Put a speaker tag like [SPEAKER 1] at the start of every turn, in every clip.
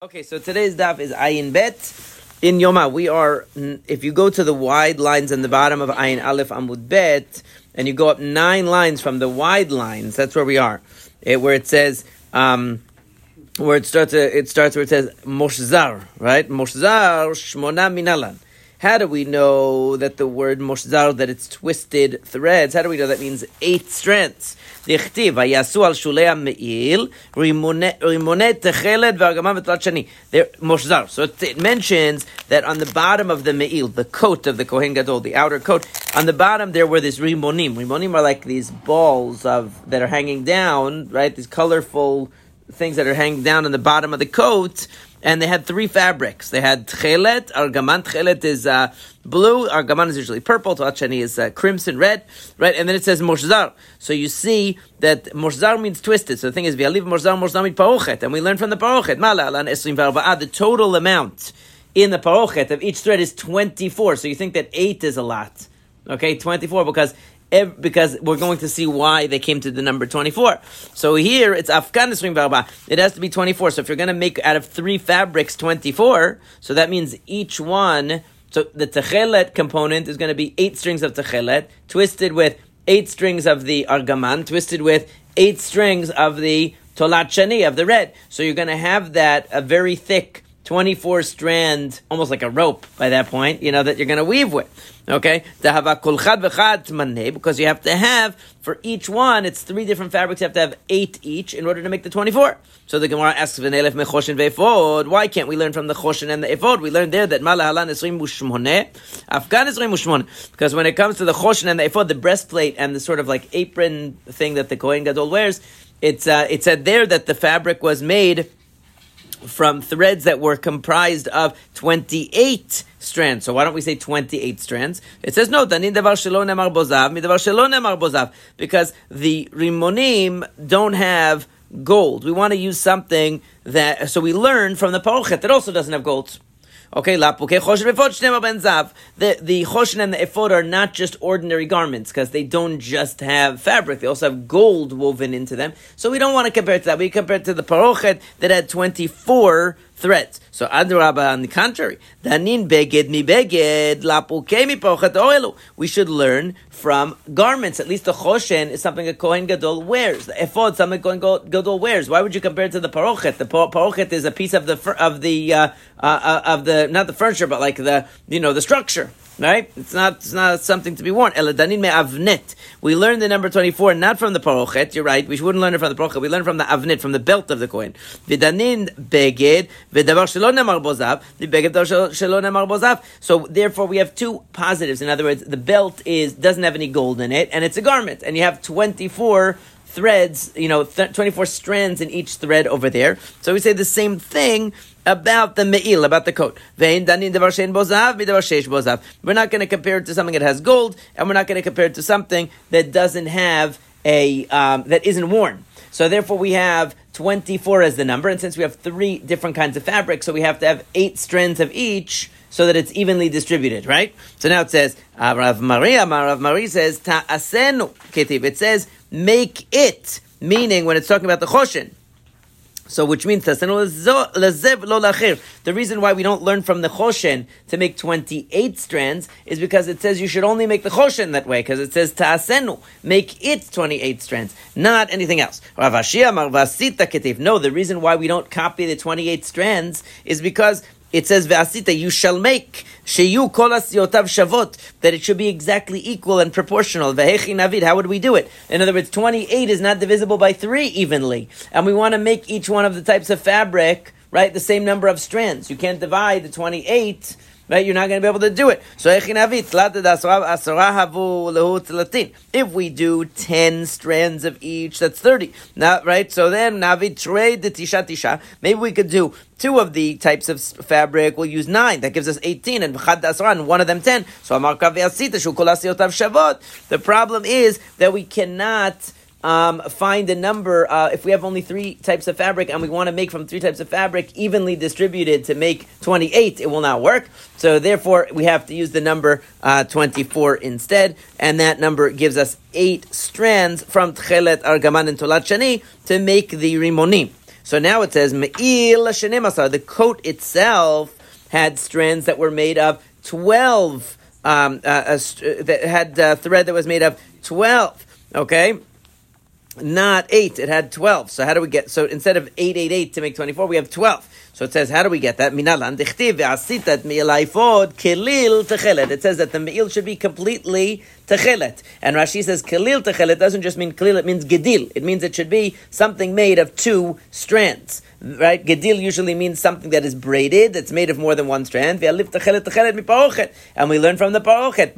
[SPEAKER 1] Okay, so today's daf is Ayin Bet. In Yoma, we are, if you go to the wide lines on the bottom of Ayin Aleph Amud Bet, and you go up nine lines from the wide lines, that's where we are, it, where it says, um, where it starts, it starts where it says Moshzar, right? Moshzar Shmona Minalan. How do we know that the word moshzar, that it's twisted threads? How do we know that means eight strands? דכתיב, ויעשו על שולי המעיל רימוני תכלת וארגמן ותלת שני. מושזר. So it, it, mentions that on the bottom of the me'il, the coat of the Kohen Gadol, the outer coat, on the bottom there were these rimonim. Rimonim are like these balls of that are hanging down, right? These colorful things that are hanging down on the bottom of the coat and they had three fabrics. They had tchelet, argaman. Tchelet is uh, blue, argaman is usually purple, tachani is uh, crimson red, right? And then it says moshzar. So you see that moshzar means twisted. So the thing is, v'aliv moshzar moshzar mit parochet, and we learn from the parochet. Mala The total amount in the parochet of each thread is twenty four. So you think that eight is a lot. Okay, 24 because because we're going to see why they came to the number 24. So here it's Afghan Afghanistan Barba. It has to be 24. So if you're going to make out of three fabrics 24, so that means each one, so the techelet component is going to be eight strings of techelet, twisted with eight strings of the argaman, twisted with eight strings of the tolat shani, of the red. So you're going to have that, a very thick 24 strand, almost like a rope by that point, you know, that you're going to weave with. Okay? Because you have to have, for each one, it's three different fabrics, you have to have eight each in order to make the 24. So the Gemara asks, why can't we learn from the choshen and the efod? We learned there that afghan. Because when it comes to the choshen and the efod, the breastplate and the sort of like apron thing that the Kohen Gadol wears, it's, uh, it said there that the fabric was made from threads that were comprised of 28 strands. So why don't we say 28 strands? It says no, danin shelo nemar bozav, shelo nemar bozav, because the rimonim don't have gold. We want to use something that, so we learn from the parochet that also doesn't have gold. Okay, lapuke choshen efod shnema ben zav. The the choshen and the efod are not just ordinary garments because they don't just have fabric; they also have gold woven into them. So we don't want to compare it to that. We compare it to the parochet that had twenty four threats. So Adrabah, on the contrary, danin beged mi beged oelu. We should learn from garments. At least the choshen is something a kohen gadol wears. The efod something a kohen gadol wears. Why would you compare it to the parochet? The parochet is a piece of the of the uh, uh, uh, of the not the furniture, but like the you know the structure. Right? It's not it's not something to be worn. Eladanin. We learned the number twenty four not from the parochet. You're right. We wouldn't learn it from the parochet. We learn from the avnet, from the belt of the coin. Vidanin beged v'davar shelo. So therefore, we have two positives. In other words, the belt is doesn't have any gold in it, and it's a garment, and you have twenty four threads, you know, th- 24 strands in each thread over there. So we say the same thing about the me'il, about the coat. We're not going to compare it to something that has gold, and we're not going to compare it to something that doesn't have a, um, that isn't worn. So therefore we have 24 as the number, and since we have three different kinds of fabric, so we have to have eight strands of each, so that it's evenly distributed, right? So now it says, uh, Rav Maria, Rav Maria says, Ta'asenu, Ketib. It says, make it, meaning when it's talking about the choshen. So, which means the reason why we don't learn from the choshen to make 28 strands is because it says you should only make the choshen that way, because it says ta'asenu, make it 28 strands, not anything else. No, the reason why we don't copy the 28 strands is because it says ve'asita, you shall make sheyu kol yotav shavot, that it should be exactly equal and proportional. Ve'hechi navid, how would we do it? In other words, 28 is not divisible by 3 evenly. And we want to make each one of the types of fabric, right, the same number of strands. You can't divide the 28 right? You're not going to be able to do it. So if we do ten strands of each, that's thirty. Not right. So then navi trade the tisha tisha. Maybe we could do two of the types of fabric. We'll use nine. That gives us eighteen, and one of them ten. So the problem is that we cannot um, find a number. Uh, if we have only three types of fabric and we want to make from three types of fabric evenly distributed to make 28, it will not work. So therefore, we have to use the number uh, 24 instead, and that number gives us eight strands from Tchelet, Argaman, and Tolat to make the Rimonim. So now it says me'il. The coat itself had strands that were made of twelve. Um, uh, uh, that had uh, thread that was made of twelve. Okay, not eight. It had twelve. So how do we get? So instead of eight, eight, eight to make twenty-four, we have twelve. So it says, how do we get that? Minalan. It says that the me'il should be completely techelet. And Rashi says kelil techelet doesn't just mean kelil, it means gedil. It means it should be something made of two strands. Right? Gedil usually means something that is braided, it's made of more than one strand. And we learn from the parochet.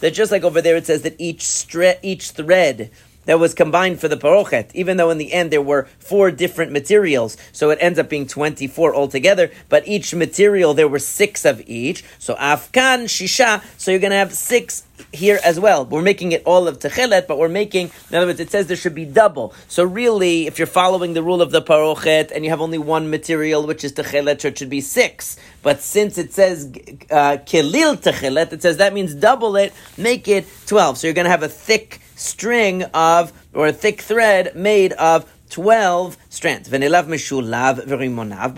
[SPEAKER 1] That just like over there it says that each, stre- each thread that was combined for the parochet, even though in the end there were four different materials, so it ends up being 24 altogether, but each material there were six of each, so afkan, shisha, so you're going to have six here as well. We're making it all of techelet, but we're making, in other words, it says there should be double. So really, if you're following the rule of the parochet and you have only one material, which is techelet, it should be six. But since it says uh, kelil techelet, it says that means double it, make it 12. So you're going to have a thick string of, or a thick thread made of 12 strands. But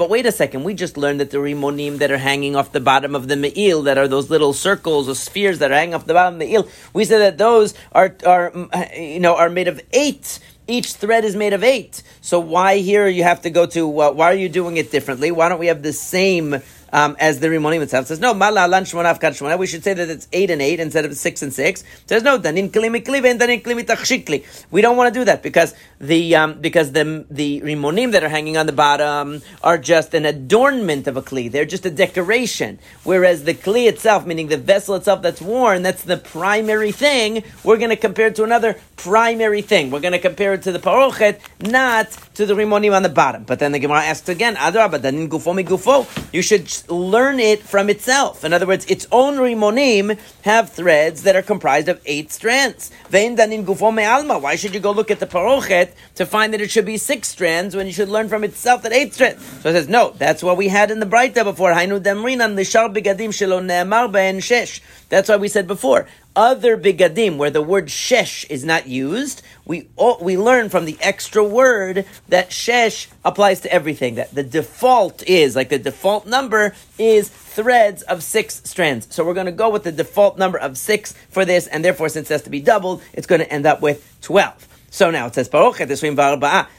[SPEAKER 1] wait a second, we just learned that the rimonim that are hanging off the bottom of the me'il, that are those little circles or spheres that are hanging off the bottom of the me'il, we said that those are, are, you know, are made of eight each thread is made of eight. So why here you have to go to? Uh, why are you doing it differently? Why don't we have the same um, as the Rimonim itself says, no, mala lan shmonav kad. We should say that it's eight and eight instead of six and six. It says no, danin klimi danin klimi. We don't want to do that because the um, because the the Rimonim that are hanging on the bottom are just an adornment of a kli. They're just a decoration. Whereas the kli itself, meaning the vessel itself that's worn, that's the primary thing. We're going to compare it to another primary thing. We're going to compare it to the parochet, not to the Rimonim on the bottom. But then the Gemara asks again, Adraba, danin gufo mi gufo. You should learn it from itself. In other words, its own rimonim have threads that are comprised of eight strands. Theyn danin gufome alma, why should you go look at the parochet to find that it should be six strands when you should learn from itself that eight strands? So it says, no, that's what we had in the Braita before. Hainu damrinan lishar begadim shelo ne'emar ben shesh. That's why we said before other bigadim where the word shesh is not used, we we learn from the extra word that shesh applies to everything. That the default is like the default number is threads of six strands. So we're going to go with the default number of six for this, and therefore, since it has to be doubled, it's going to end up with twelve. So now it says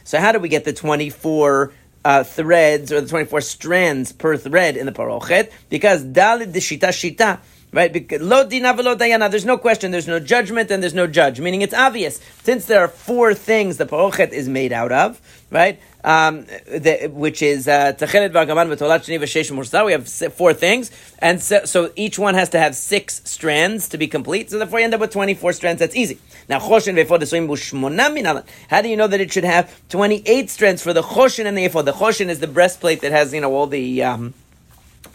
[SPEAKER 1] So how do we get the twenty-four? Uh, threads or the 24 strands per thread in the parochet because dalid the shita shita Right? Lo dina velo. There's no question. There's no judgment, and there's no judge. Meaning, it's obvious since there are four things the parochet is made out of. Right? Um, the, which is techelet v'agaman v'tolat sheni v'sheish mursar. We have four things, and so, so, each one has to have six strands to be complete. So therefore, you end up with twenty-four strands. That's easy. Now, choshen ve'efod minalan. How do you know that it should have twenty-eight strands for the choshen and the ephod? The choshen is the breastplate that has you know all the um,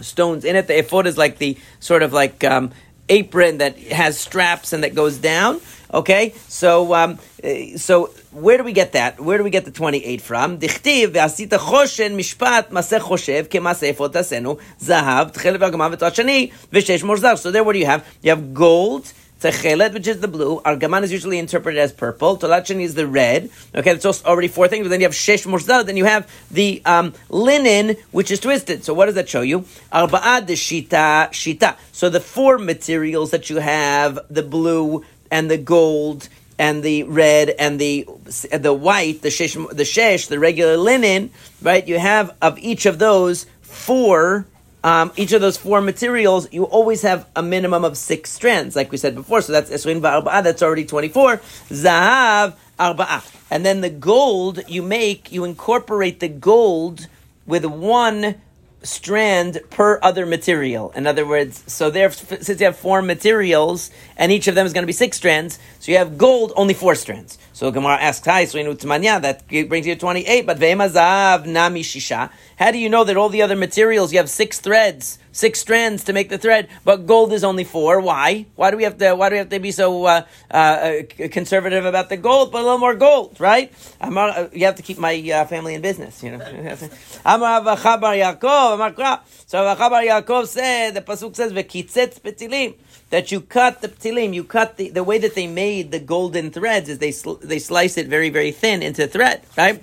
[SPEAKER 1] stones in it. The ephod is like the sort of like um, apron that has straps and that goes down. Okay, so um, eh, so where do we get that? Where do we get the twenty eight from? Dichtiv ve'asita choshen mishpat maseh choshev kemaseh ephod tasenu zahav tchel v'agama v'tachani v'shesh morzar. So there, what do you have? You have gold Techelet, which is the blue. Argaman is usually interpreted as purple. Tolachin is the red. Okay, that's already four things. But then you have shesh murzal. Then you have the um, linen, which is twisted. So what does that show you? Arba'ad shita shita. So the four materials that you have, the blue and the gold and the red and the the white, the shesh, the shesh, the regular linen, right? You have of each of those four um, each of those four materials, you always have a minimum of six strands, like we said before. So that's Esrin Va'arba'a, that's already 24. Zahav Arba'a. And then the gold you make, you incorporate the gold with one strand per other material. In other words, so there, since you have four materials, and each of them is going to be six strands, so you have gold, only four strands. So Gemara asks, "Hi, so that brings you to twenty-eight, but ve'emazav nami shisha." How do you know that all the other materials you have six threads, six strands to make the thread, but gold is only four? Why? Why do we have to? Why do we have to be so uh, uh, conservative about the gold? But a little more gold, right? Uh, you have to keep my uh, family in business, you know. Amar Yaakov, So Yaakov said the pasuk says v'kitzet petilim that you cut the ptilim, you cut the, the way that they made the golden threads is they sl- they slice it very very thin into thread, right?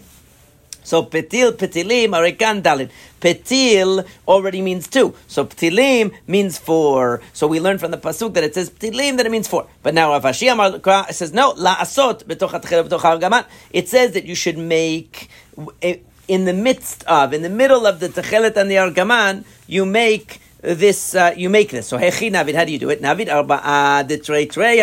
[SPEAKER 1] So petil, petilim, arekan dalid. Petil already means two. So petilim means four. So we learn from the pasuk that it says petilim that it means four. But now Rav Ashi says no. La asot betoch It says that you should make eh, in the midst of, in the middle of the techelet and the argaman, you make this, uh, you make this. So, hechi navid, how do you do it? Navid arba'a detrei trei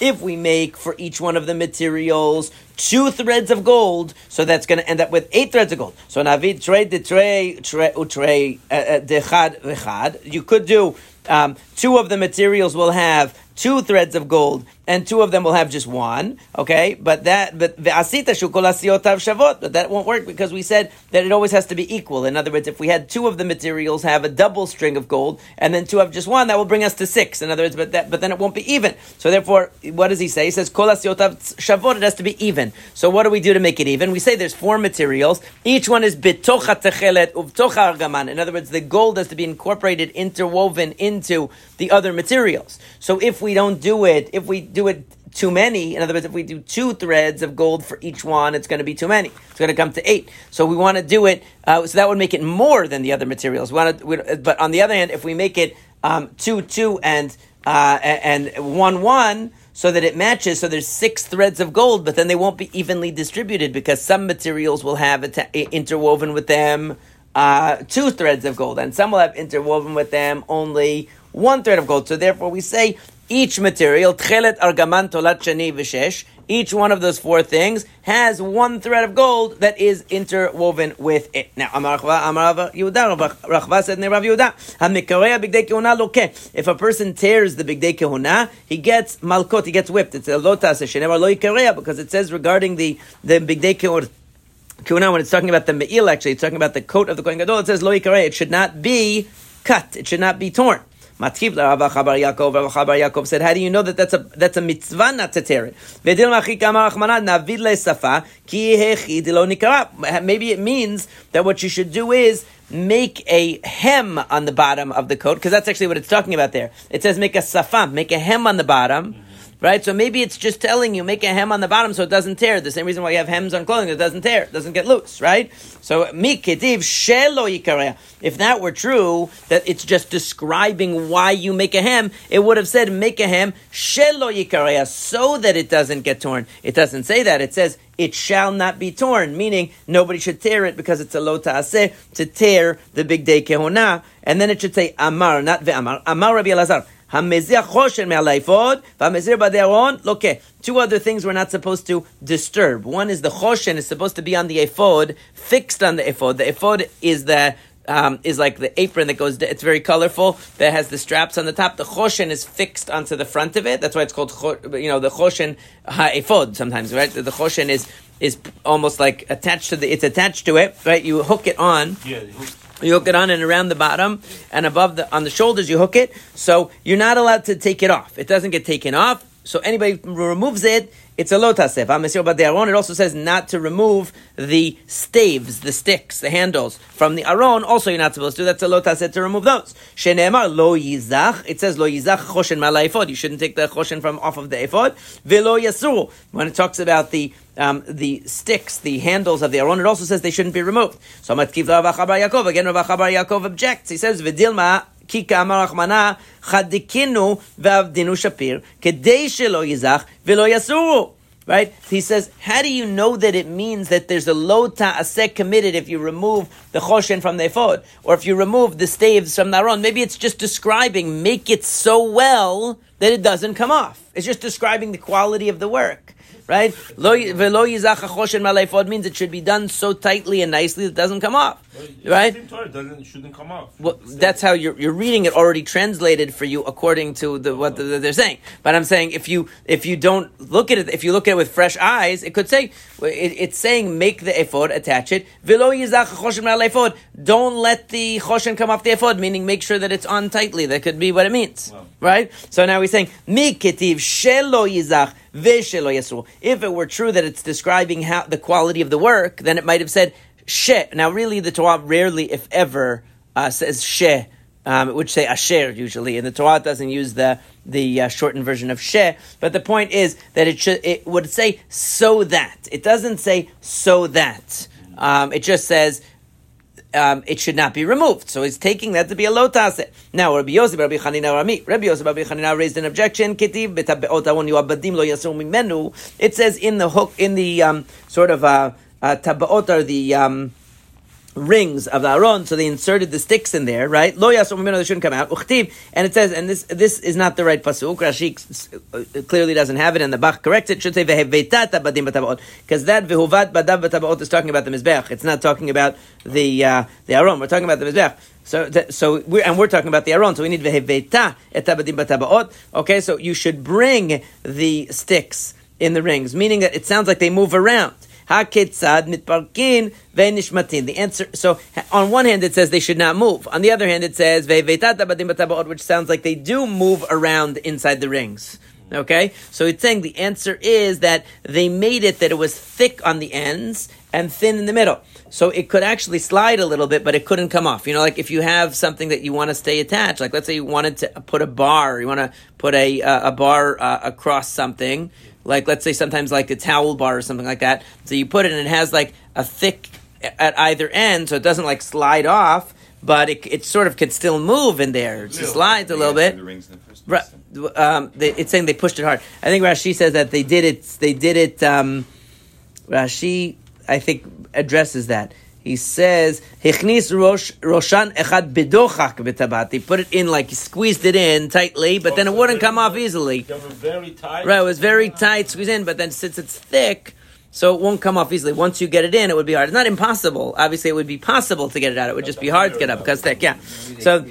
[SPEAKER 1] If we make for each one of the materials two threads of gold, so that's going to end up with eight threads of gold. So, navid trei detrei trei utrei uh, uh, dechad vechad. You could do um, two of the materials will have two threads of gold, and two of them will have just one. Okay, but that but shukol shavot, but that won't work because we said that it always has to be equal. In other words, if we had two of the materials have a double string of gold, and then two have just one, that will bring us to six. In other words, but that but then it won't be even. So therefore, what does he say? He says kol shavot. It has to be even. So what do we do to make it even? We say there's four materials. Each one is bitocha techelet uvtocha argaman. In other words, the gold has to be incorporated, interwoven into the other materials. So if we don't do it, if we do it too many, in other words, if we do two threads of gold for each one, it's going to be too many. It's going to come to eight. So we want to do it, uh, so that would make it more than the other materials. We want to, we, but on the other hand, if we make it um, two, two, and uh, and one, one, so that it matches. So there's six threads of gold, but then they won't be evenly distributed because some materials will have interwoven with them uh, two threads of gold, and some will have interwoven with them only one thread of gold. So therefore, we say each material, tchelet argaman tolat shani v'shesh, each one of those four things has one thread of gold that is interwoven with it. Now, Amar Yehuda, Rachva said, Rav Yehuda, HaMikareya bigdei kehuna loke. If a person tears the bigdei kehuna, he gets malkot, he gets whipped. It's a lotas, shenevar lo yikareya, because it says regarding the, the bigdei kehuna, when it's talking about the me'il, actually, it's talking about the coat of the Kohen Gadol, it says lo yikareya, it should not be cut, it should not be torn. Matkiv Rav Acha bar Yaakov. Rav Acha bar Yaakov said, "How do you know that that's a that's a mitzvah not to tear it?" Maybe it means that what you should do is make a hem on the bottom of the coat because that's actually what it's talking about there. It says make a safam, make a hem on the bottom. Right? So maybe it's just telling you make a hem on the bottom so it doesn't tear. The same reason why you have hems on clothing, it doesn't tear, it doesn't get loose, right? So mikitiv shelo yikareya. If that were true, that it's just describing why you make a hem, it would have said make a hem shelo yikareya so that it doesn't get torn. It doesn't say that. It says it shall not be torn, meaning nobody should tear it because it's a lo ta'aseh to tear the bigdei kehuna. And then it should say amar, not ve'amar. Amar Rabbi Elazar. Hamezir choshen two other things we're not supposed to disturb. One is the choshen is supposed to be on the ephod, fixed on the ephod. The ephod is the um, is like the apron that goes. It's very colorful. That has the straps on the top. The choshen is fixed onto the front of it. That's why it's called you know the choshen ha'ephod. Sometimes right, the choshen is is almost like attached to the. It's attached to it. Right, you hook it on. Yeah. You hook it on and around the bottom and above the on the shoulders you hook it. So you're not allowed to take it off. It doesn't get taken off. So anybody removes it, it's a lotasef. It also says not to remove the staves, the sticks, the handles from the aron. Also, you're not supposed to. That's a lotasef to remove those. Shenemar lo yizach. It says lo yizach choshen malaifod. You shouldn't take the choshen from off of the ephod. Velo yasur. When it talks about the um, the sticks, the handles of the aron, it also says they shouldn't be removed. So Matkiv Rav Yaakov again. Rav Yaakov objects. He says v'dilma כי כאמר רחמנה, חדקינו ועבדינו שפיר, כדי שלא יזך ולא יסורו. Right? He says, how do you know that it means that there's a lo ta'aseh committed if you remove the choshen from the ephod? Or if you remove the staves from the aron? Maybe it's just describing, make it so well that it doesn't come off. It's just describing the quality of the work right? Velo yizach choshen malefod means it should be done so tightly and nicely that it doesn't come off, right?
[SPEAKER 2] It doesn't shouldn't come off.
[SPEAKER 1] Well, that's how you're, you're reading it already translated for you according to the what the, they're saying. But I'm saying if you if you don't look at it, if you look at it with fresh eyes, it could say it, it's saying make the ephod, attach it. Velo yizach choshen malefod. Don't let the choshen come off the ephod, meaning make sure that it's on tightly. That could be what it means, wow. right? So now he's saying miketiv shelo yizach if it were true that it's describing how the quality of the work, then it might have said she. Now, really, the Torah rarely, if ever, uh, says she. Um, it would say asher usually, and the Torah doesn't use the the uh, shortened version of she. But the point is that it should it would say so that it doesn't say so that Um, it just says um, it should not be removed. So he's taking that to be a lotase. Now, Rabbi Yosef, Rabbi Chanina, Rami, Rabbi Yosef, Rabbi Chanina raised an objection. It says in the hook, in the um, sort of uh, uh, tabaot are the um, rings of the Aron, so they inserted the sticks in there, right? Lo yasum mimenu, they shouldn't come out. Uchtiv, and it says, and this this is not the right pasuk. Rashi uh, clearly doesn't have it, and the Bach corrects it. should say vehevetat badim batabaot, because that vehuvat badav batabaot is talking about the mizbech. It's not talking about the uh, the Aron. We're talking about the mizbech. So, so we're, and we're talking about the Aron. So we need veheveta etabadim batabaot. Okay, so you should bring the sticks in the rings, meaning that it sounds like they move around. Haketzad mitparkin ve'nishmatin. The answer. So on one hand, it says they should not move. On the other hand, it says which sounds like they do move around inside the rings. Okay, so it's saying the answer is that they made it that it was thick on the ends and thin in the middle. So it could actually slide a little bit, but it couldn't come off. You know, like if you have something that you want to stay attached, like let's say you wanted to put a bar, you want to put a uh, a bar uh, across something, like let's say sometimes like a towel bar or something like that. So you put it and it has like a thick at either end, so it doesn't like slide off, but it, it sort of can still move in there. It slides a little bit. Right, um, they, it's saying they pushed it hard. I think Rashi says that they did it. They did it. Um, Rashi, I think, addresses that. He says, "Hichnis rosh roshan echad bedochak betabat." He put it in like he squeezed it in tightly, but then it wouldn't come off easily.
[SPEAKER 2] very tight.
[SPEAKER 1] Right, it was very tight, squeezed in, but then since it's thick, so it won't come off easily. Once you get it in, it would be hard. It's not impossible. Obviously, it would be possible to get it out. It would just be hard to get up because thick. Yeah. So.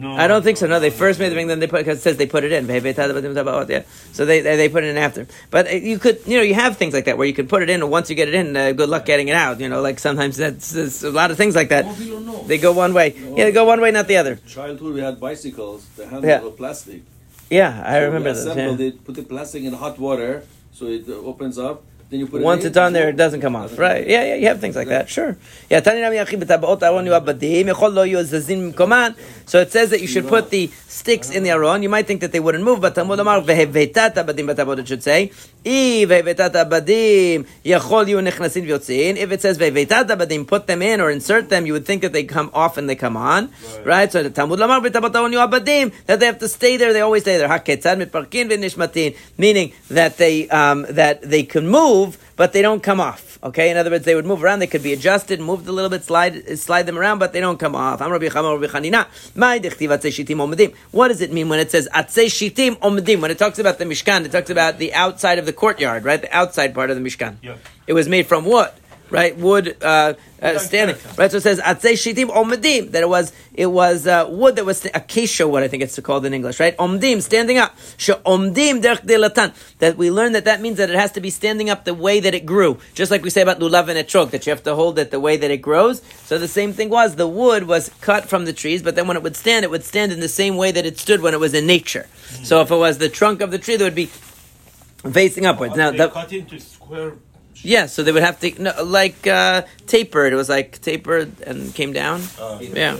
[SPEAKER 3] No,
[SPEAKER 1] I don't think so. No, they first made the ring, then they put because it says they put it in. Yeah. So they, they, they put it in after. But uh, you could you know you have things like that where you could put it in, and once you get it in, uh, good luck getting it out. You know, like sometimes that's, that's a lot of things like that.
[SPEAKER 3] We don't know.
[SPEAKER 1] They go one way. Yeah, they go one way, not the other.
[SPEAKER 4] childhood we had bicycles. The handles
[SPEAKER 1] Yeah.
[SPEAKER 4] were plastic.
[SPEAKER 1] Yeah, I
[SPEAKER 4] So
[SPEAKER 1] remember
[SPEAKER 4] we
[SPEAKER 1] those. Yeah.
[SPEAKER 4] it, put the plastic in hot water so it opens up. Then you put it
[SPEAKER 1] Once
[SPEAKER 4] in,
[SPEAKER 1] it's on there, it doesn't come off. Right? Yeah, yeah, you have things like that. Sure. Yeah. Tani Rami Achi b'tabaot aron yu abadim, yechol lo yu zazin mikoman. So it says that you should put the sticks in the aron. You might think that they wouldn't move, but Talmud Amar vehevetat abadim b'tabaot it should say. I vehevetat abadim yechol nechnasin v'yotzin. If it says vehevetat abadim, put them in or insert them, you would think that they come off and they come on. Right? So the Talmud Amar b'tabaot aron abadim that they have to stay there. They always stay there. Haketzad mitparkin v'nishmatin, meaning that they um, that they can move but they don't come off. Okay, in other words, they would move around. They could be adjusted, moved a little bit, slide slide them around, but they don't come off. Am Rabbi Chama, Rabbi Chanina. My dechtiv atzei shitim omedim. What does it mean when it says atzei shitim omedim? When it talks about the mishkan, it talks about the outside of the courtyard, right? The outside part of the mishkan.
[SPEAKER 2] Yeah.
[SPEAKER 1] It was made from wood, right? Wood uh, uh, standing, right? So it says atzei shitim omedim. That it was it was uh, wood that was acacia wood, I think it's called in English, right? Omdim, standing up. She omdim derech delatan. That we learn that that means that it has to be standing up the way that it grew, just like we say about lulav and etrog, that you have to hold it the way that it grows. So the same thing was the wood was cut from the trees, but then when it would stand, it would stand in the same way that it stood when it was in nature. So if it was the trunk of the tree, that would be facing upwards. Now the,
[SPEAKER 2] cut into square.
[SPEAKER 1] Yeah, so they would have to no, like uh, tapered. It was like tapered and came down.
[SPEAKER 2] Uh,
[SPEAKER 1] yeah,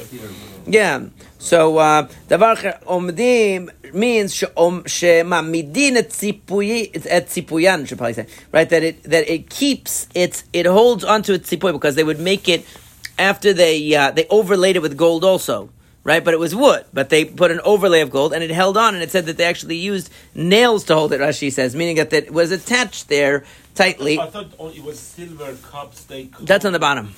[SPEAKER 1] yeah. So uh, davar uh, omdim means shemamidin et tzipuyan. Should probably say right that it that it keeps its it holds onto its tzipuy because they would make it after they uh, they overlaid it with gold also. Right, but it was wood. But they put an overlay of gold, and it held on. And it said that they actually used nails to hold it. Rashi says, meaning that it was attached there tightly.
[SPEAKER 2] I thought it was silver cups. They.
[SPEAKER 1] That's on the bottom.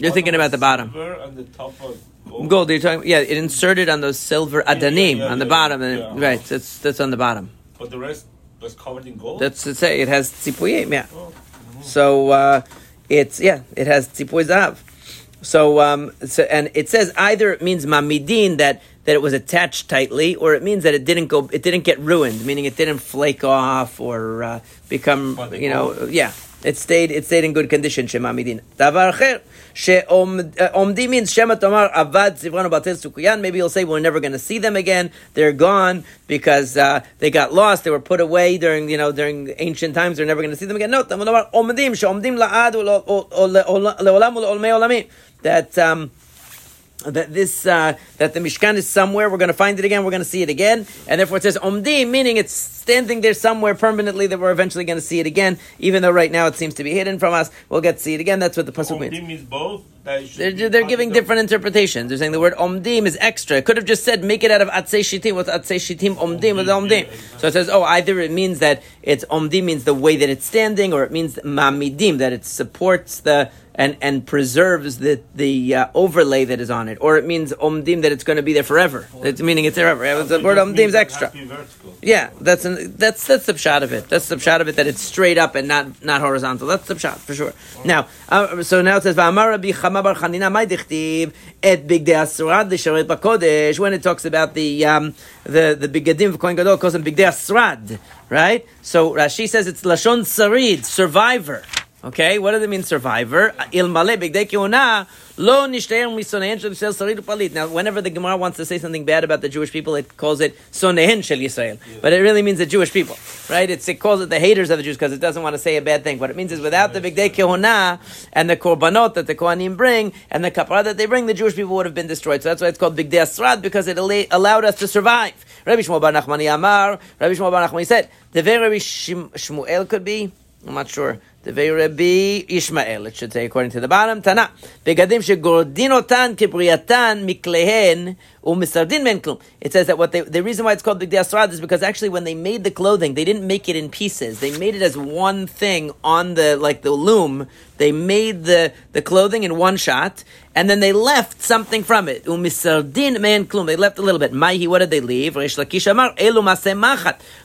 [SPEAKER 1] You're thinking about the bottom.
[SPEAKER 2] Silver and the top of gold.
[SPEAKER 1] Gold. You're talking. Yeah, it inserted on those silver adanim
[SPEAKER 2] yeah, yeah,
[SPEAKER 1] on the bottom, and right. That's that's on the bottom.
[SPEAKER 2] But the rest was covered in gold.
[SPEAKER 1] That's to say it has tzipuyim. Yeah.
[SPEAKER 2] Oh.
[SPEAKER 1] So uh, it's yeah, it has tzipuy zav. So um, so and it says either it means mamidin that that it was attached tightly, or it means that it didn't go, it didn't get ruined, meaning it didn't flake off or uh, become, you know, yeah. It stayed. It stayed in good condition. Shema midin. Davar acher sheomdi means shema tomar avad zivranu batel sukuyan. Maybe you'll say we're never going to see them again. They're gone because uh, they got lost. They were put away during you know during ancient times. They're never going to see them again. No, Amar, omdim sheomdim laad leolam uleolmei olamim. That. Um, that this uh, that the Mishkan is somewhere. We're going to find it again. We're going to see it again, and therefore it says Omdim, meaning it's standing there somewhere permanently. That we're eventually going to see it again, even though right now it seems to be hidden from us. We'll get to see it again. That's what the pasuk means.
[SPEAKER 2] Means both. That it should
[SPEAKER 1] They're, they're giving different interpretations. They're saying the word omdim is extra. It could have just said make it out of atzei shitim with atzei shitim omdim with omdim. So it says oh either it means that it's omdim means the way that it's standing, or it means mamidim that it supports the and and preserves the the uh, overlay that is on it, or it means omdim that it's going to be there forever. It's meaning it's there forever. Yeah, The word omdim is extra. Yeah, that's an, that's that's the pshat of it. That's the pshat of it that it's straight up and not not horizontal. That's the pshat for sure. Now, uh, so now it says Va'amar Rabbi bar Chanina Mai dichtiv et bigdei asrad l'sharet bakodesh when it talks about the um, the the bigadim of Kohen Gadol calls them asrad, right? So Rashi says it's lashon sarid survivor. Okay, what does it mean, survivor? Il male kiona lo nishteir misonehen shel Yisrael sarid upalit. Now, whenever the Gemara wants to say something bad about the Jewish people, it calls it sonehen shel Yisrael, but it really means the Jewish people, right? It's, it calls it the haters of the Jews because it doesn't want to say a bad thing. What it means is without the bigdei kihona and the korbanot that the Kohanim bring and the kapara that they bring, the Jewish people would have been destroyed. So that's why it's called bigdei asrad because it allowed us to survive. Rabbi Shmuel bar Nachmani Amar, Rabbi Shmuel bar Nachmani said, the very Shmuel could be, I'm not sure. The Rabbi Ishmael, it should say according to the bottom. Tana. Begadim shegordinotan kibriyatan miklehen umisardin men klum. It says that what they, the reason why it's called Bigdei Asrad is because actually when they made the clothing, they didn't make it in pieces. They made it as one thing on the, like the loom. They made the, the clothing in one shot, and then they left something from it. Umisardin men klum. They left a little bit. Maihi, what did they leave? Reish Lakish Amar.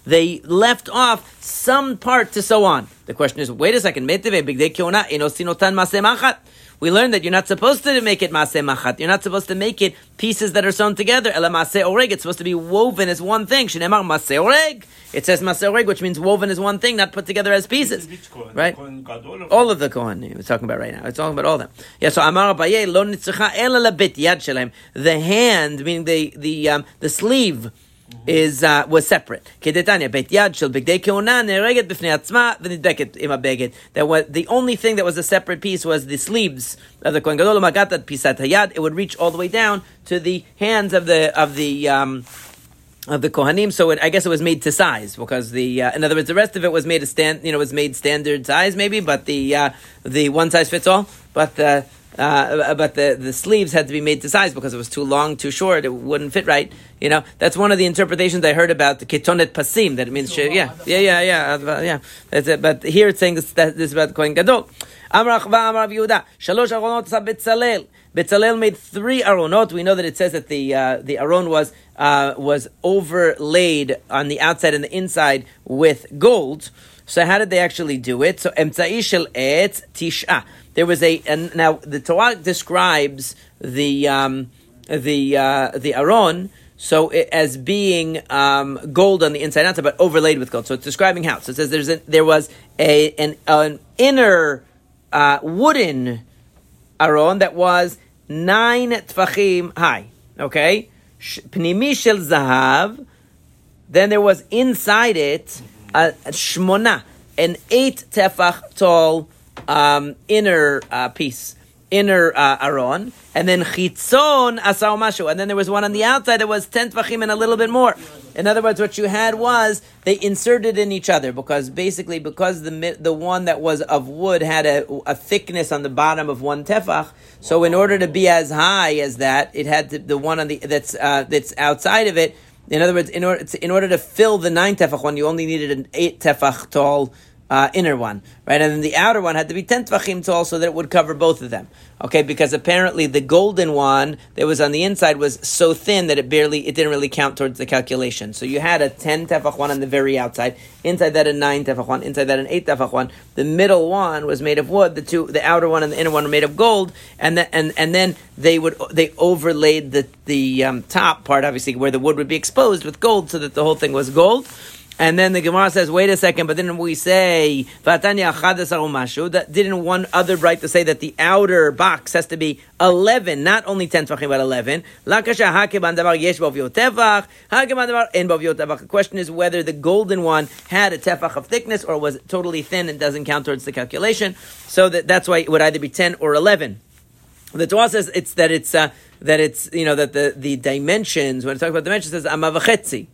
[SPEAKER 1] They left off some part to sew on. The question is, wait a second, bigdei kiona machat. We learned that you're not supposed to make it maseh machat. You're not supposed to make it pieces that are sewn together. Ela maseh oreg. It's supposed to be woven as one thing. Shinemar maseh oreg. It says maseh oreg, which means woven as one thing, not put together as pieces. Right?
[SPEAKER 2] Kohen
[SPEAKER 1] All of the Kohanim we're talking about right now. It's talking about all of them. Yeah, so Amar Abaye, lo nitzcha ela lebit yad shalem. The hand, meaning the, the, um, the sleeve, is uh, was separate. Bet yad shel bigdei nereget b'fnei atzma v'nidbeket. That was the only thing that was a separate piece was the sleeves of the kohen gadol magatat pisat hayad. It would reach all the way down to the hands of the of the. Um, of the kohanim, so it, I guess it was made to size because the, uh, in other words, the rest of it was made a stand, you know, was made standard size maybe, but the uh, the one size fits all. But the uh, but the, the sleeves had to be made to size because it was too long, too short. It wouldn't fit right. You know, that's one of the interpretations I heard about the ketonet pasim. That it means, yeah, yeah, yeah, yeah, uh, yeah. That's it. But here it's saying this, that, this is about Kohen Gadol. Amar Achva, Amar Rav Yehuda. Shalosh aronot Betzalel. Betzalel made three aronot. We know that it says that the uh, the aron was uh, was overlaid on the outside and the inside with gold. So how did they actually do it? So emtzai etz tisha. There was a and now the Torah describes the um, the uh, the aron so it, as being um, gold on the inside outside, but overlaid with gold. So it's describing how. So it says there's a, there was a an, an inner uh, wooden aron that was nine tfachim high. Okay, pnimi shel zahav. Then there was inside it a, a shmona, an eight tefach tall um, inner uh, piece, inner uh, aron, and then chitzon asau mashu, and then there was one on the outside that was ten tefachim and a little bit more. In other words, what you had was they inserted in each other because basically because the the one that was of wood had a, a thickness on the bottom of one tefach, so in order to be as high as that, it had to, the one on the that's uh, that's outside of it. In other words, in order to, in order to fill the nine tefach one, you only needed an eight tefach tall uh, inner one, right? And then the outer one had to be ten tefachim tall so that it would cover both of them. Okay, because apparently the golden one that was on the inside was so thin that it barely, it didn't really count towards the calculation. So you had a ten tefach one on the very outside, inside that a nine tefach one, inside that an eight tefach one. The middle one was made of wood. The two, the outer one and the inner one were made of gold, and then and and then they would they overlaid the the um, top part, obviously where the wood would be exposed with gold, so that the whole thing was gold. And then the Gemara says, wait a second, but didn't we say, that didn't one other write to say that the outer box has to be 11, not only 10 tvachim, but 11? Lakasha hakeban davar yesh bovyo tefach, hakeban davar en bovyo tefach. The question is whether the golden one had a tefach of thickness or was it totally thin and doesn't count towards the calculation. So that, that's why it would either be 10 or 11. The Torah says it's that it's uh, that it's you know that the the dimensions when it talks about dimensions it says amavachetzi,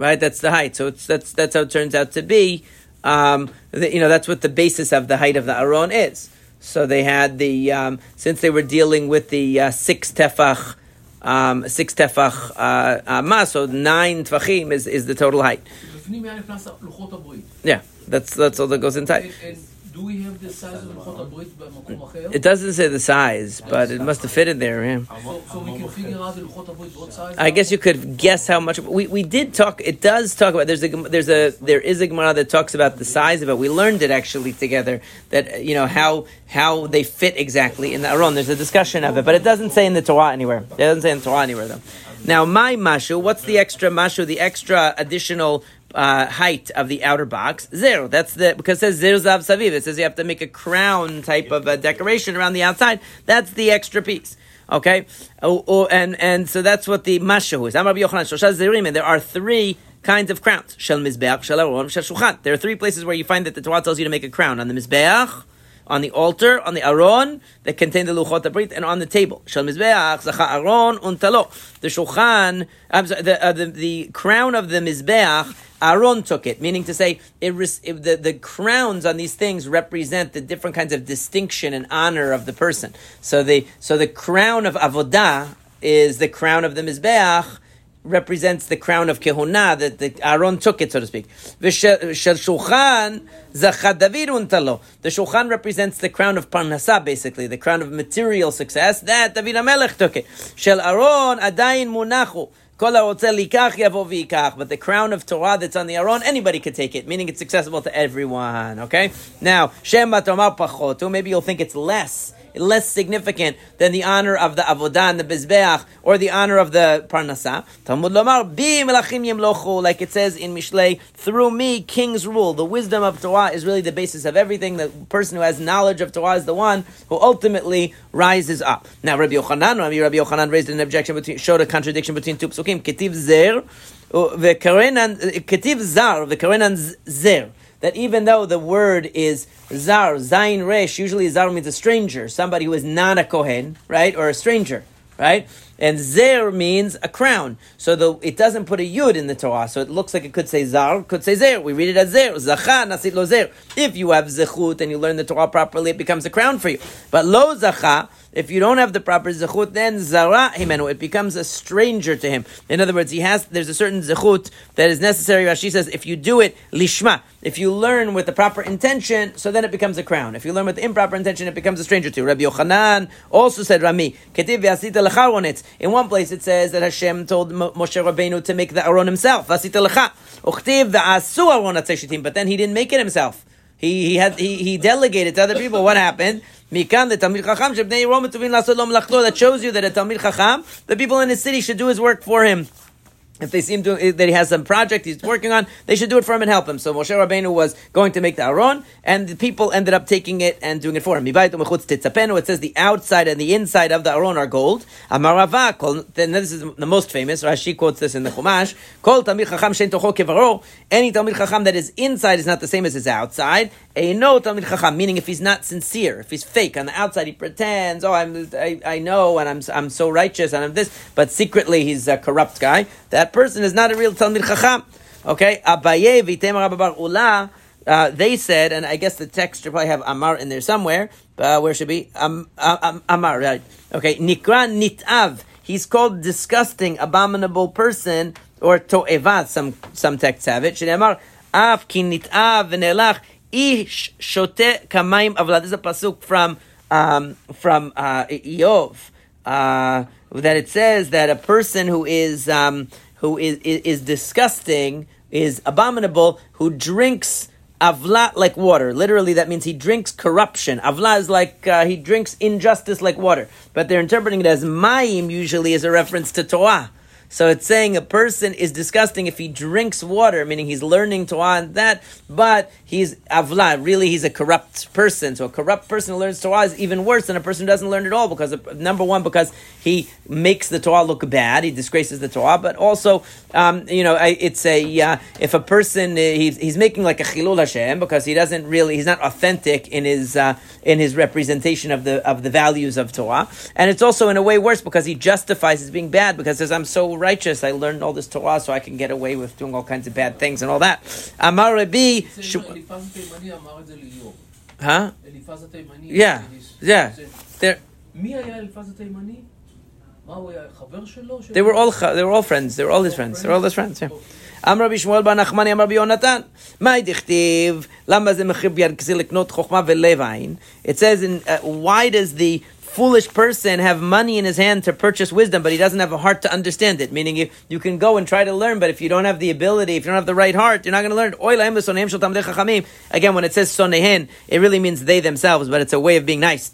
[SPEAKER 1] right? That's the height. So it's that's that's how it turns out to be. Um, the, you know that's what the basis of the height of the aron is. So they had the um, since they were dealing with the uh, six tefach. Um, six tefach uh, uh, ma, so nine tefachim is, is the total height. Yeah, that's that's all that goes inside.
[SPEAKER 3] And, and do we have the size of
[SPEAKER 1] It doesn't say the size, but it must have fit in there, yeah.
[SPEAKER 3] So, so we can figure out the Luchot Abrit both?
[SPEAKER 1] I guess you could guess how much, we, we did talk, it does talk about, there's a, there's a, there is a Gemara that talks about the size of it. We learned it actually together, that, you know, how, how they fit exactly in the Aron. There's a discussion of it, but it doesn't say in the Torah anywhere. It doesn't say in the Torah anywhere, though. Now, my mashu, what's the extra mashu, the extra additional uh, height of the outer box zero. That's the because it says zero zav saviv. It says you have to make a crown type of a decoration around the outside. That's the extra piece. Okay, oh, oh, and and so that's what the mashu is. Amar Yochanan shosha zerim, there are three kinds of crowns. There are three places where you find that the Torah tells you to make a crown on the mizbeach. On the altar, on the aron that contain the luchot abrit, and on the table. Shel mizbeach, zacha aron untalo. The shulchan, sorry, the, uh, the the crown of the mizbeach Aaron took it, meaning to say it, it, the, the crowns on these things represent the different kinds of distinction and honor of the person. So the so the crown of avodah is the crown of the mizbeach represents the crown of kehuna that the Aaron took it, so to speak. Shel shulchan. The shulchan represents the crown of parnasa, basically the crown of material success. That David Amelech took it. Shel Aron adayin munachu. But the crown of Torah that's on the Aron, anybody could take it, meaning it's accessible to everyone. Okay? Now, Shem maybe you'll think it's less less significant than the honor of the avodah and the bizbeach or the honor of the parnasa. Talmud lomar bi melachim like it says in Mishlei, through me kings rule. The wisdom of Torah is really the basis of everything. The person who has knowledge of Torah is the one who ultimately rises up. Now, Rabbi Yochanan, Rabbi Yochanan raised an objection between, showed a contradiction between two psukim. Ketiv zer, uh, v'karenan, uh, ketiv zar, v'karenan zer that even though the word is zar, zayin resh, usually zar means a stranger, somebody who is not a kohen, right, or a stranger, right? And zer means a crown. So the, it doesn't put a yud in the Torah. So it looks like it could say zar, could say zer. We read it as zer. Zacha nasit lo zer. If you have zechut and you learn the Torah properly, it becomes a crown for you. But lo zacha, if you don't have the proper zechut, then zara himenu, it becomes a stranger to him. In other words, he has there's a certain zechut that is necessary. Rashi says if you do it lishma, if you learn with the proper intention, so then it becomes a crown. If you learn with the improper intention, it becomes a stranger to. Rabbi Yochanan also said Rami In one place it says that Hashem told Moshe Rabbeinu to make the aron himself. But then he didn't make it himself. He, he had he, he delegated to other people. What happened? Mikan the Talmid Chacham That shows you that a Talmid Chacham, the people in his city should do his work for him. If they seem to, that he has some project he's working on, they should do it for him and help him. So Moshe Rabbeinu was going to make the Aron, and the people ended up taking it and doing it for him. It says the outside and the inside of the Aron are gold. Amarava, then this is the most famous. Rashi quotes this in the Chumash. Kol Talmid Chacham shen kevaro. Any Talmid Chacham that is inside is not the same as his outside. A no Talmid Chacham, meaning if he's not sincere, if he's fake on the outside, he pretends, oh, I'm, I, I know, and I'm, I'm so righteous, and I'm this, but secretly he's a corrupt guy. That person is not a real Talmid Chacham. Okay, Abaye v'tem Rabbah bar Ulla. Uh, they said, and I guess the text should probably have Amar in there somewhere. Uh, where should be um, um, Amar? Right. Okay, Nikra Nitav. He's called disgusting, abominable person, or to'evat. Some some texts have it. Shneimar Af ki nitav v'nelach ish shote kamaim avlad. This is a pasuk from um, from uh. Uh, that it says that a person who is um, who is, is, is disgusting, is abominable, who drinks avla like water. Literally, that means he drinks corruption. Avla is like uh, he drinks injustice like water. But they're interpreting it as mayim usually as a reference to Torah. So it's saying a person is disgusting if he drinks water, meaning he's learning Torah and that, but he's avla. Really, he's a corrupt person. So a corrupt person who learns Torah is even worse than a person who doesn't learn at all because number one, because he makes the Torah look bad, he disgraces the Torah, but also, um, you know, it's a uh, if a person uh, he's, he's making like a chilul Hashem because he doesn't really he's not authentic in his uh, in his representation of the of the values of Torah, and it's also in a way worse because he justifies his being bad because says I'm so righteous, I learned all this Torah so I can get away with doing all kinds of bad things and all that. Amar Rabbi, huh? Yeah, yeah. There. They were all they were all friends. They were all his friends. They were all his friends. Yeah. אמר רבי שמואל בר נחמני, אמר רבי יונתן, מאי דכתיב, למה זה מחיר ביד כסיר לקנות חוכמה ולב עין? It says, in, uh, why does the foolish person have money in his hand to purchase wisdom, but he doesn't have a heart to understand it. Meaning, you, you can go and try to learn, but if you don't have the ability, if you don't have the right heart, you're not going to learn. Again, when it says sonehen, it really means they themselves, but it's a way of being nice.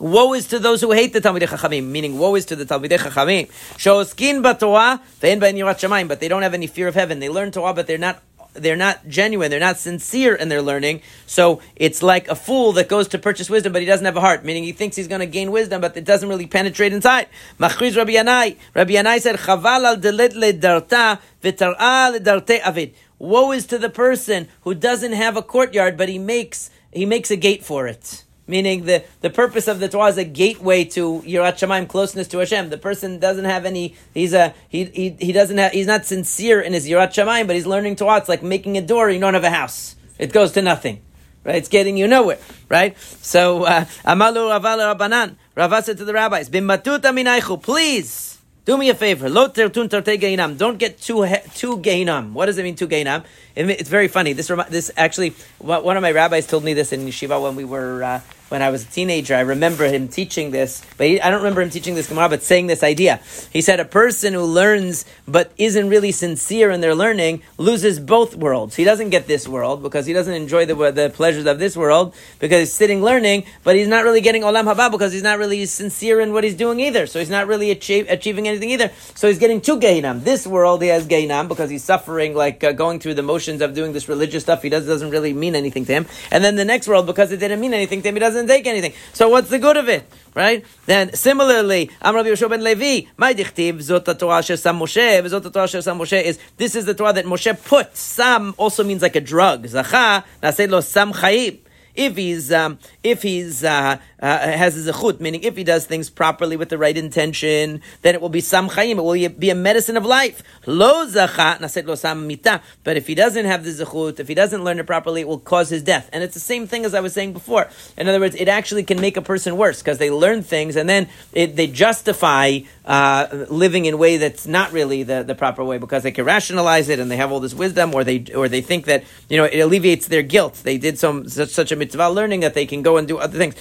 [SPEAKER 1] Woe is to those who hate the Talmidei Chachamim, meaning woe is to the Talmidei Chachamim. Shoskin b'Torah ve'en b'en but they don't have any fear of heaven. They learn Torah, but they're not they're not genuine. They're not sincere in their learning. So it's like a fool that goes to purchase wisdom, but he doesn't have a heart. Meaning he thinks he's going to gain wisdom, but it doesn't really penetrate inside. Machriz Rabbi Yanai. Rabbi Yanai said, "Chaval al delit ledarta v'tar'a ledarte avid." Woe is to the person who doesn't have a courtyard, but he makes he makes a gate for it. Meaning the, the purpose of the Torah is a gateway to Yirat Shamayim, closeness to Hashem. The person doesn't have any, he's a, he, he, he doesn't have, he's not sincere in his Yirat Shamayim, but he's learning Torah. It's like making a door, you don't have a house. It goes to nothing. Right? It's getting you nowhere. Right? So, uh, Amalu Raval Rabbanan. Rava said to the rabbis, Bimatuta please, do me a favor. Don't get too too geinam. What does it mean, too geinam? It's very funny. This this actually one of my rabbis told me this in yeshiva when we were uh, when I was a teenager. I remember him teaching this, but he, I don't remember him teaching this Gemara, but saying this idea. He said a person who learns but isn't really sincere in their learning loses both worlds. He doesn't get this world because he doesn't enjoy the, the pleasures of this world because he's sitting learning, but he's not really getting olam haba because he's not really sincere in what he's doing either. So he's not really achieve, achieving anything either. So he's getting two geinam. This world he has geinam because he's suffering, like uh, going through the motions of doing this religious stuff. He does, doesn't really mean anything to him. And then the next world, because it didn't mean anything to him, he doesn't doesn't take anything. So what's the good of it? Right? Then similarly, Am Rabbi Yehoshua ben Levi, my dichtiv, zot Torah asher sam Moshe, zot Torah asher sam Moshe is, this is the Torah that Moshe put. Sam also means like a drug. Zacha, naseh lo sam chayim if he's um, if he's uh, uh, has a zechut, meaning if he does things properly with the right intention, then it will be sam chayim. It will be a medicine of life. Lo naset lo sam mita. But if he doesn't have the zechut, if he doesn't learn it properly, it will cause his death. And it's the same thing as I was saying before. In other words, it actually can make a person worse because they learn things and then it, they justify uh, living in a way that's not really the, the proper way because they can rationalize it and they have all this wisdom, or they or they think that you know it alleviates their guilt. They did some such, such a mitzvah learning that they can go and do other things.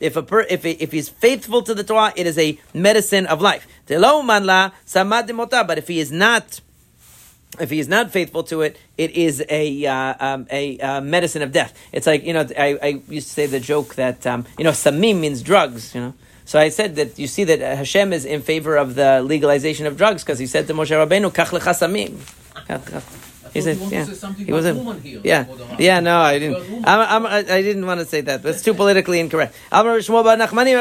[SPEAKER 1] If a per, if if he's faithful to the Torah, it is a medicine of life. But if he is not if he is not faithful to it, it is a uh, um, a uh, medicine of death. It's like you know, I, I used to say the joke that um, you know, samim means drugs. You know, so I said that you see that Hashem is in favor of the legalization of drugs because he said to Moshe Rabbeinu, "Kach lecha samim." He said, yeah. He was a, yeah, yeah. No, I didn't. I'm, I'm, I didn't want to say that. That's too politically incorrect. Rabbi Nachmani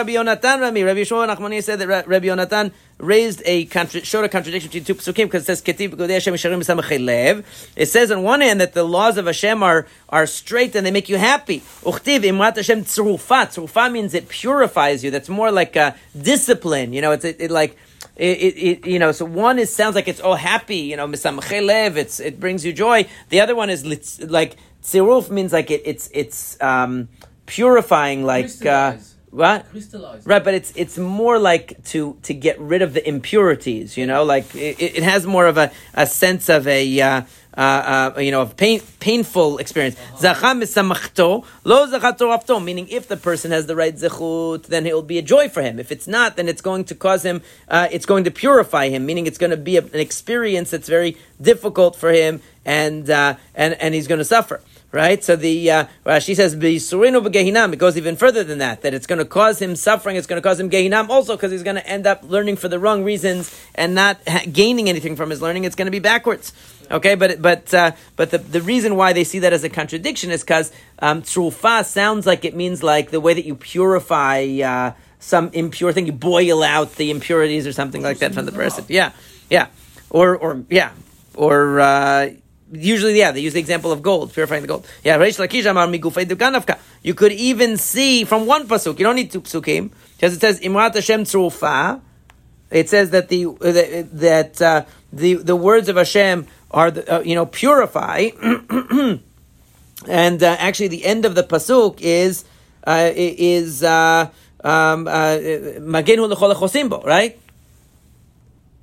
[SPEAKER 1] said that Rabbi Yonatan raised a contra- showed a contradiction between two psukim because it says Ketiv It says on one hand that the laws of Hashem are are straight and they make you happy. Uchtiv Imrat Hashem Tzrufa. Tzrufa means it purifies you. That's more like a discipline. You know, it's it, it like. It, it, it, you know, so one is sounds like it's all happy, you know, misamchelev, it's it brings you joy. The other one is like tziruf means like it, it's it's um, purifying, like uh, what?
[SPEAKER 3] Crystallized.
[SPEAKER 1] Right, but it's it's more like to to get rid of the impurities. You know, like it, it has more of a, a sense of a. Uh, uh, uh, you know, of pain, painful experience. Zacham lo zachato Meaning, if the person has the right zechut, then it will be a joy for him. If it's not, then it's going to cause him. Uh, it's going to purify him. Meaning, it's going to be a, an experience that's very difficult for him, and uh, and and he's going to suffer. Right? So the uh, Rashi says b'surinu b'gehinam. It goes even further than that. That it's going to cause him suffering. It's going to cause him gehinam also because he's going to end up learning for the wrong reasons and not gaining anything from his learning. It's going to be backwards. Okay, but but uh, but the, the reason why they see that as a contradiction is because um, tzrufa sounds like it means like the way that you purify uh, some impure thing, you boil out the impurities or something like that from the person. Yeah, yeah, or or yeah, or. Uh, usually, yeah, they use the example of gold, purifying the gold. Yeah, Amar. You could even see from one pasuk. You don't need two pasukim because it says Imrat Hashem Tzrufa. It says that the that uh, the the words of Hashem are the, uh, you know purify, and uh, actually the end of the pasuk is uh, is uh, um, uh, right?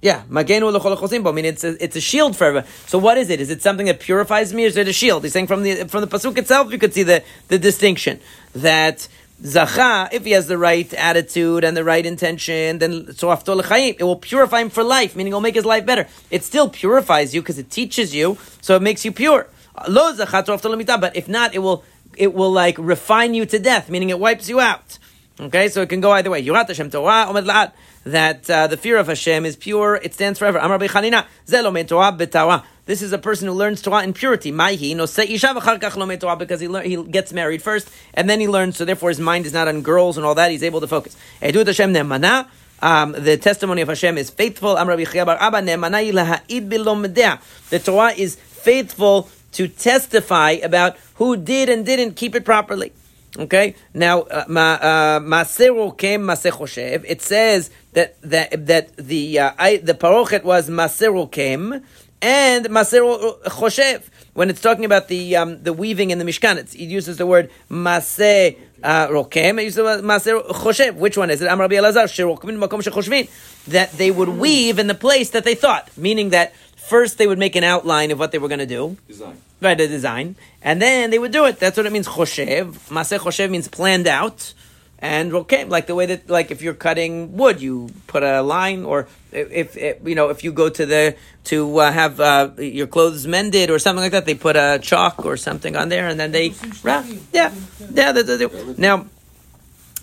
[SPEAKER 1] Yeah, magenu chosimbo. I mean, it's a, it's a shield forever. So what is it? Is it something that purifies me, or is it a shield? He's saying from the from the pasuk itself, you could see the the distinction that. Zacha, if he has the right attitude and the right intention, then so it will purify him for life, meaning it will make his life better. It still purifies you because it teaches you, so it makes you pure. Lo Zacha but if not, it will it will like refine you to death, meaning it wipes you out. Okay, so it can go either way. Yirat Hashem Torah, Omed La'at. That uh, the fear of Hashem is pure, it stands forever. Amar Bechanina, Zelo Torah b'Torah. This is a person who learns Torah in purity. Maihi no Torah because he learn, he gets married first and then he learns. So therefore, his mind is not on girls and all that. He's able to focus. Edut Hashem nemana. Um, the testimony of Hashem is faithful. The Torah is faithful to testify about who did and didn't keep it properly. Okay. Now, uh, Maseh Rokem Masechoshev. It says that that that the uh, I, the parochet was Maseh Rokem and Maseh Choshev. When it's talking about the um, the weaving in the Mishkan, it uses the word Maseh uh, Rokem. It uses the word Choshev. Which one is it? Am Rabbi Elazar Sherokim Makom Shechoshvin. That they would weave in the place that they thought, meaning that first they would make an outline of what they were going to do.
[SPEAKER 4] Design.
[SPEAKER 1] The design. And then they would do it. That's what it means, choshev. Maseh choshev means planned out. And okay, like the way that, like if you're cutting wood, you put a line, or if, if you know, if you go to the to uh, have uh, your clothes mended or something like that, they put a chalk or something on there, and then they, yeah, yeah, yeah. Now,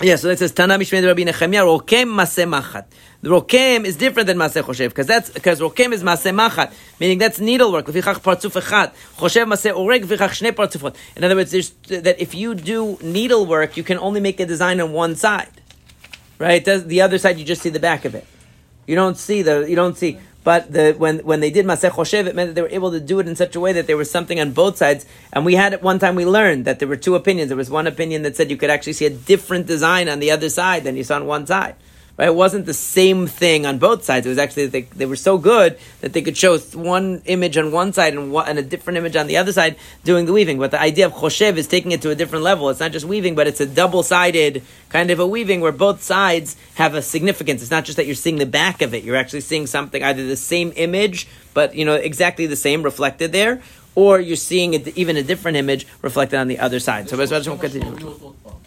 [SPEAKER 1] yeah, so that says Tana Mishmei Rabbi Nechemia Rokem Maseh Machat. The Rokem is different than Maseh Choshev because that's because Rokem is Maseh Machat, meaning that's needlework. Lefichach Partzuf Echad. Choshev Maseh Oreg Lefichach Shnei Partzufot. In other words, that if you do needlework, you can only make a design on one side, right? The other side, you just see the back of it. You don't see the you don't see. But the, when, when they did Masech Choshev, it meant that they were able to do it in such a way that there was something on both sides. And we had at one time we learned that there were two opinions. There was one opinion that said you could actually see a different design on the other side than you saw on one side. Right? It wasn't the same thing on both sides. It was actually they, they were so good that they could show one image on one side and, one, and a different image on the other side doing the weaving. But the idea of choshev is taking it to a different level. It's not just weaving, but it's a double-sided kind of a weaving where both sides have a significance. It's not just that you're seeing the back of it. You're actually seeing something, either the same image, but you know exactly the same reflected there, or you're seeing even a different image reflected on the other side. So, let's continue.